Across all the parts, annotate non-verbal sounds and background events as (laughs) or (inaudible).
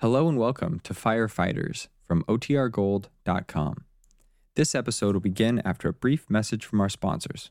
Hello and welcome to Firefighters from OTRGold.com. This episode will begin after a brief message from our sponsors.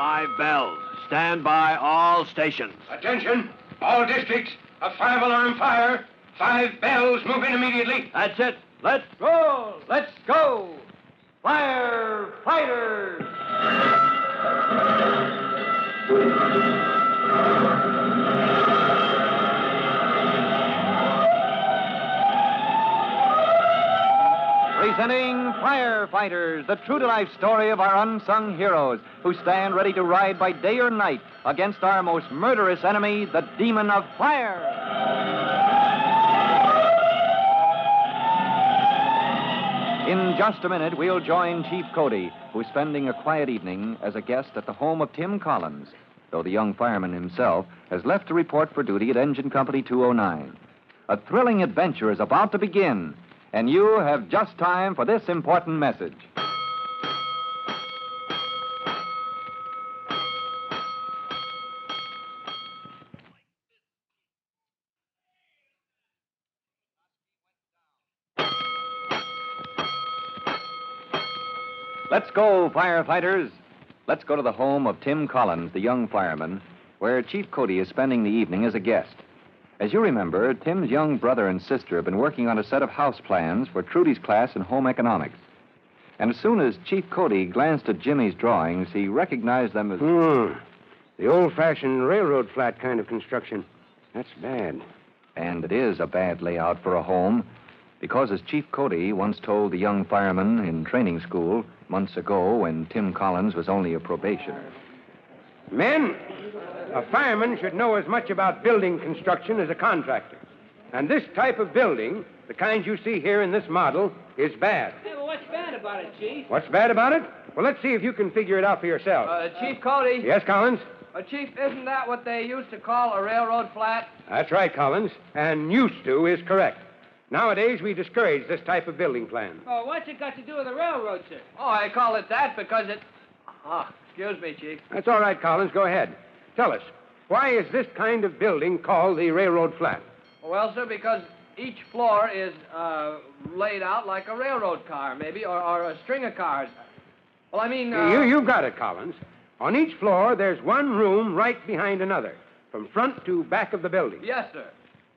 Five bells. Stand by all stations. Attention, all districts. A five-alarm fire. Five bells. Move in immediately. That's it. Let's roll. Let's go. Fire Presenting Firefighters, the true to life story of our unsung heroes who stand ready to ride by day or night against our most murderous enemy, the demon of fire. In just a minute, we'll join Chief Cody, who's spending a quiet evening as a guest at the home of Tim Collins, though the young fireman himself has left to report for duty at Engine Company 209. A thrilling adventure is about to begin, and you have just time for this important message. Let's go, firefighters. Let's go to the home of Tim Collins, the young fireman, where Chief Cody is spending the evening as a guest. As you remember, Tim's young brother and sister have been working on a set of house plans for Trudy's class in home economics. And as soon as Chief Cody glanced at Jimmy's drawings, he recognized them as. Hmm. The old-fashioned railroad flat kind of construction. That's bad. And it is a bad layout for a home, because as Chief Cody once told the young fireman in training school months ago when Tim Collins was only a probationer. Men, a fireman should know as much about building construction as a contractor. And this type of building, the kind you see here in this model, is bad. Hey, well, what's bad about it, Chief? What's bad about it? Well, let's see if you can figure it out for yourself. Uh, Chief Cody. yes, Collins? Uh, Chief, isn't that what they used to call a railroad flat? That's right, Collins. And used to is correct. Nowadays, we discourage this type of building plan. Oh, what's it got to do with the railroad, sir? Oh, I call it that because it. Ah, excuse me, Chief. That's all right, Collins. Go ahead. Tell us, why is this kind of building called the railroad flat? Well, sir, because each floor is uh, laid out like a railroad car, maybe, or, or a string of cars. Well, I mean. Uh, You, you've got it, Collins. On each floor, there's one room right behind another, from front to back of the building. Yes, sir.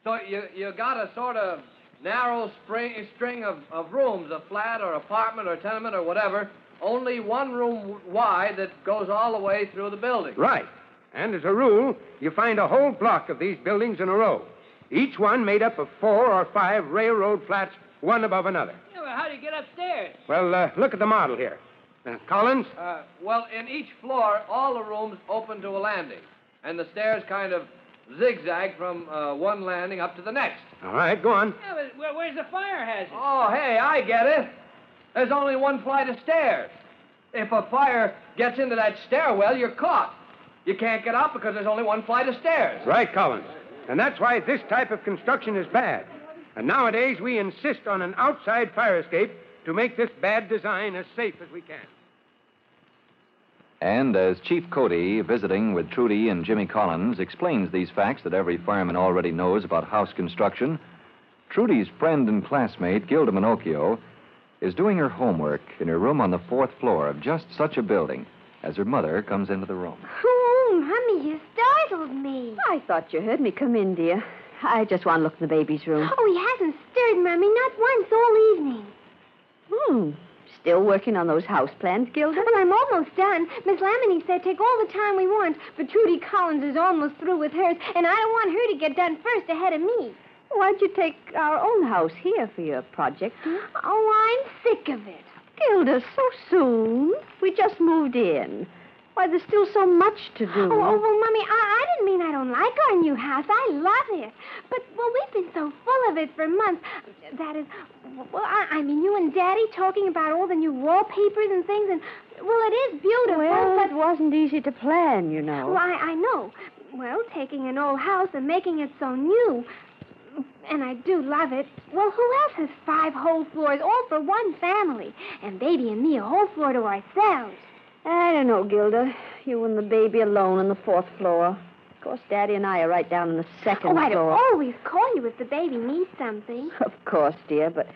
So you you got a sort of narrow spring, string of, of rooms, a flat or apartment or tenement or whatever, only one room wide that goes all the way through the building. Right. And as a rule, you find a whole block of these buildings in a row, each one made up of four or five railroad flats, one above another. Yeah, well, how do you get upstairs? Well, uh, look at the model here. Uh, Collins? Uh, well, in each floor, all the rooms open to a landing, and the stairs kind of zigzag from uh, one landing up to the next. All right, go on. Yeah, but where's the fire hazard? Oh, hey, I get it. There's only one flight of stairs. If a fire gets into that stairwell, you're caught. You can't get out because there's only one flight of stairs. Right, Collins. And that's why this type of construction is bad. And nowadays, we insist on an outside fire escape to make this bad design as safe as we can. And as Chief Cody, visiting with Trudy and Jimmy Collins, explains these facts that every fireman already knows about house construction, Trudy's friend and classmate, Gilda Minocchio, is doing her homework in her room on the fourth floor of just such a building as her mother comes into the room. Mommy, you startled me. I thought you heard me come in, dear. I just want to look in the baby's room. Oh, he hasn't stirred, Mommy, not once all evening. Hmm. Still working on those house plans, Gilda? Well, I'm almost done. Miss Lamini said take all the time we want, but Trudy Collins is almost through with hers, and I don't want her to get done first ahead of me. Why'd you take our own house here for your project, dear? Oh, I'm sick of it. Gilda, so soon? We just moved in. Why, there's still so much to do. Oh, oh, well, Mommy, I, I didn't mean I don't like our new house. I love it. But, well, we've been so full of it for months. That is, well, I, I mean, you and Daddy talking about all the new wallpapers and things, and, well, it is beautiful. Well, but, it wasn't easy to plan, you know. well, I, I know. Well, taking an old house and making it so new. And I do love it. Well, who else has five whole floors, all for one family? And Baby and me a whole floor to ourselves. I don't know, Gilda. You and the baby alone on the fourth floor. Of course, Daddy and I are right down on the second oh, I'd floor. always call you if the baby needs something. (laughs) Of course, dear, but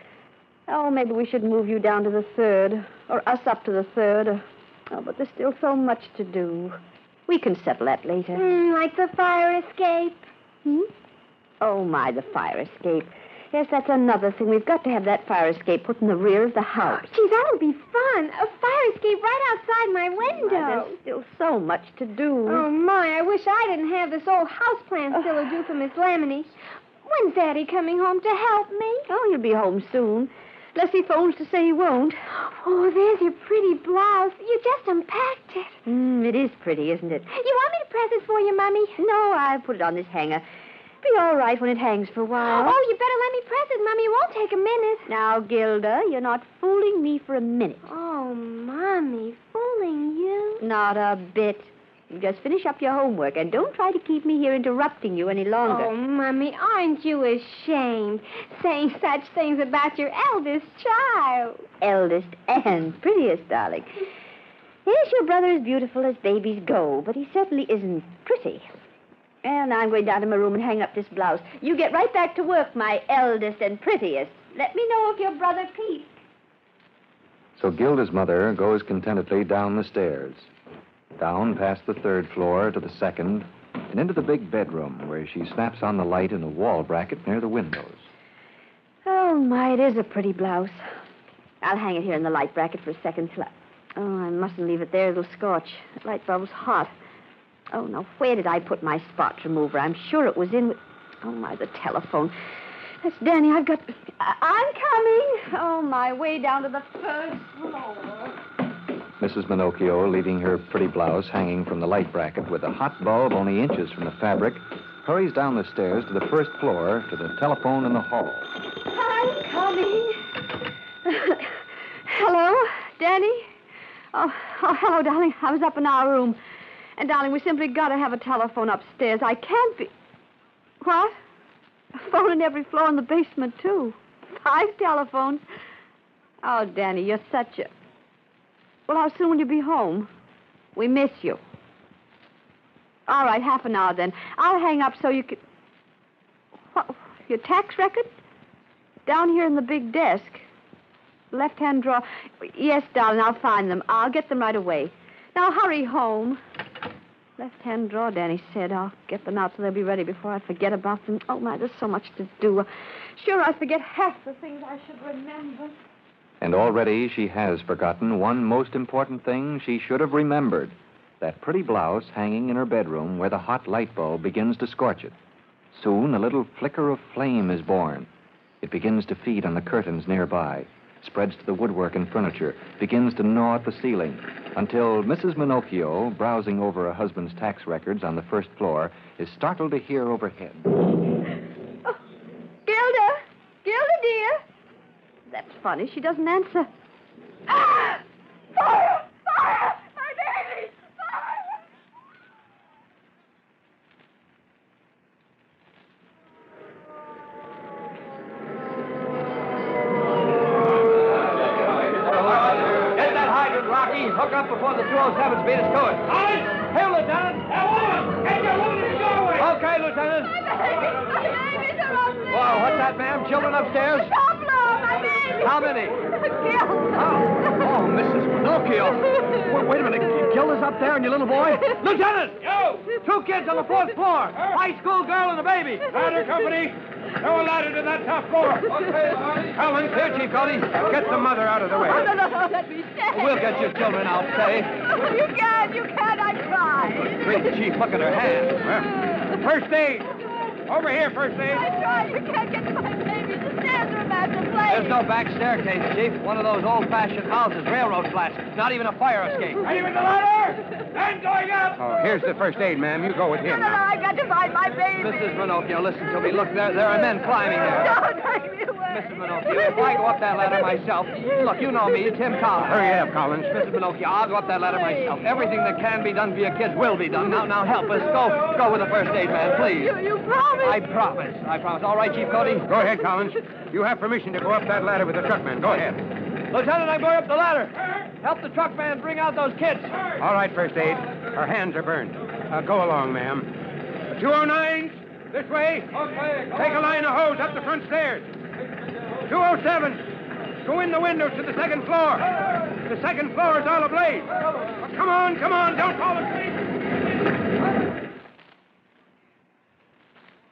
oh, maybe we should move you down to the third, or us up to the third. Or, oh, but there's still so much to do. We can settle that later. Mm, like the fire escape. Hmm? Oh my, the fire escape. Yes, that's another thing. We've got to have that fire escape put in the rear of the house. Gee, that'll be fun. A fire escape right outside my window. there's still so much to do. Oh, my, I wish I didn't have this old house plan still to do for Miss Lamini. When's Daddy coming home to help me? Oh, he'll be home soon. Unless he phones to say he won't. Oh, there's your pretty blouse. You just unpacked it. Mm, it is pretty, isn't it? You want me to press it for you, Mummy? No, I'll put it on this hanger. Be all right when it hangs for a while. Oh, you better let me press it, Mummy. It won't take a minute. Now, Gilda, you're not fooling me for a minute. Oh, Mommy, fooling you? Not a bit. Just finish up your homework and don't try to keep me here interrupting you any longer. Oh, Mummy, aren't you ashamed saying such things about your eldest child? Eldest and prettiest, darling. Yes, your brother is beautiful as babies go, but he certainly isn't pretty. And I'm going down to my room and hang up this blouse. You get right back to work, my eldest and prettiest. Let me know if your brother peeps. So Gilda's mother goes contentedly down the stairs, down past the third floor to the second, and into the big bedroom where she snaps on the light in the wall bracket near the windows. Oh, my, it is a pretty blouse. I'll hang it here in the light bracket for a second till I... Oh, I mustn't leave it there. It'll scorch. That light bulb's hot. Oh, now, where did I put my spot remover? I'm sure it was in. Oh, my, the telephone. That's Danny. I've got... I'm coming. Oh, my, way down to the first floor. Mrs. Minocchio, leaving her pretty blouse hanging from the light bracket with a hot bulb only inches from the fabric, hurries down the stairs to the first floor to the telephone in the hall. I'm coming. hello, Danny? Oh, oh, hello, darling. I was up in our room. And, darling, we simply got to have a telephone upstairs. I can't be. What? A phone in every floor in the basement, too. Five telephones. Oh, Danny, you're such a. Well, how soon will you be home? We miss you. All right, half an hour then. I'll hang up so you can. What? Your tax record? Down here in the big desk. Left hand drawer. Yes, darling, I'll find them. I'll get them right away. Now hurry home. Left hand drawer, Danny said. I'll get them out so they'll be ready before I forget about them. Oh, my, there's so much to do. Uh, sure, I forget half the things I should remember. And already she has forgotten one most important thing she should have remembered that pretty blouse hanging in her bedroom where the hot light bulb begins to scorch it. Soon a little flicker of flame is born. It begins to feed on the curtains nearby, spreads to the woodwork and furniture, begins to gnaw at the ceiling, until Mrs. Minocchio, browsing over her husband's tax records on the first floor, is startled to hear overhead. Oh, Gilda! Gilda, dear! That's funny. She doesn't answer. Ah! Fire! Fire! My baby! Fire! Get that hydrant, Rocky. Hook up before the 207s beat us to it. Aye. Here, Lieutenant. Get your woman in the doorway. Okay, Lieutenant. Whoa, what's that, ma'am? Children upstairs? Top floor, my baby! How many? Gilda! Oh, oh, Mrs. Minocchio. Wait, wait a minute. Gilda's up there and your little boy? Lieutenant! Yo! Two kids on the fourth floor. High school girl and a baby. Ladder company. Throw a ladder to that top floor. Okay, Helen, clear, Chief Cody. Get the mother out of the way. Oh, no, no, no, let me stay. We'll get your children, I'll say. You can't, you can't, I tried. Great, Chief, look at her hand. Well, first aid. Over here, First Aid. I tried. You can't get to my baby. The stairs are a massive place. There's no back staircase, Chief. One of those old-fashioned houses, railroad flats. Not even a fire escape. Ready with the ladder? And going up! Oh, here's the First Aid, ma'am. You go with him. no, no. now. I've got to find my baby. Mrs. Minocchio, listen to me. Look, there, there are men climbing there. Don't take me away. Mrs. Minocchio, if I go up that ladder myself, look, you know me, Tim Collins. Hurry up, Collins. Mrs. Minocchio, I'll go up that ladder myself. Everything that can be done for your kids will be done. Now, now, help us. Go, go with the first aid man, please. You, you promised. I promise. I promise. All right, Chief Cody. Go ahead, Collins. You have permission to go up that ladder with the truckman. Go ahead. Lieutenant, I'm going up the ladder. Help the truck man bring out those kids. All right, First Aid. Her hands are burned. Uh, go along, ma'am. 209s, this way. Okay, Take a line of hose up the front stairs. 207, go in the windows to the second floor. The second floor is all ablaze. Come on, come on, don't fall asleep.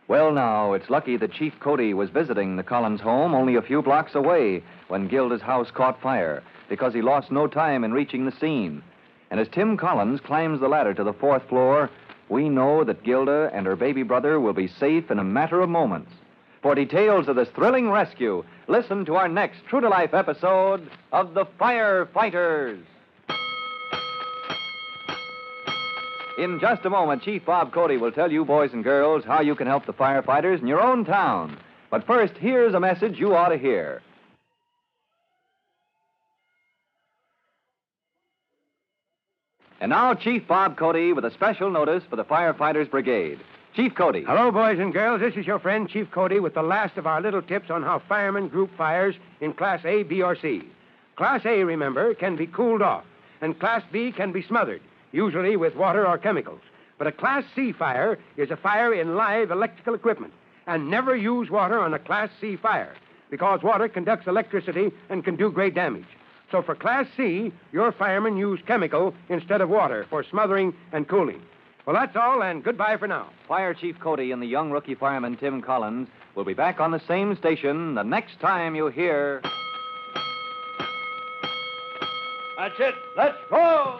Well, now, it's lucky that Chief Cody was visiting the Collins home only a few blocks away when Gilda's house caught fire because he lost no time in reaching the scene. And as Tim Collins climbs the ladder to the fourth floor, we know that Gilda and her baby brother will be safe in a matter of moments. For details of this thrilling rescue, listen to our next true to life episode of The Firefighters. In just a moment, Chief Bob Cody will tell you, boys and girls, how you can help the firefighters in your own town. But first, here's a message you ought to hear. And now, Chief Bob Cody with a special notice for the Firefighters Brigade. Chief Cody. Hello, boys and girls. This is your friend, Chief Cody, with the last of our little tips on how firemen group fires in Class A, B, or C. Class A, remember, can be cooled off, and Class B can be smothered, usually with water or chemicals. But a Class C fire is a fire in live electrical equipment, and never use water on a Class C fire, because water conducts electricity and can do great damage. So for Class C, your firemen use chemical instead of water for smothering and cooling. Well, that's all, and goodbye for now. Fire Chief Cody and the young rookie fireman Tim Collins will be back on the same station the next time you hear. That's it. Let's go!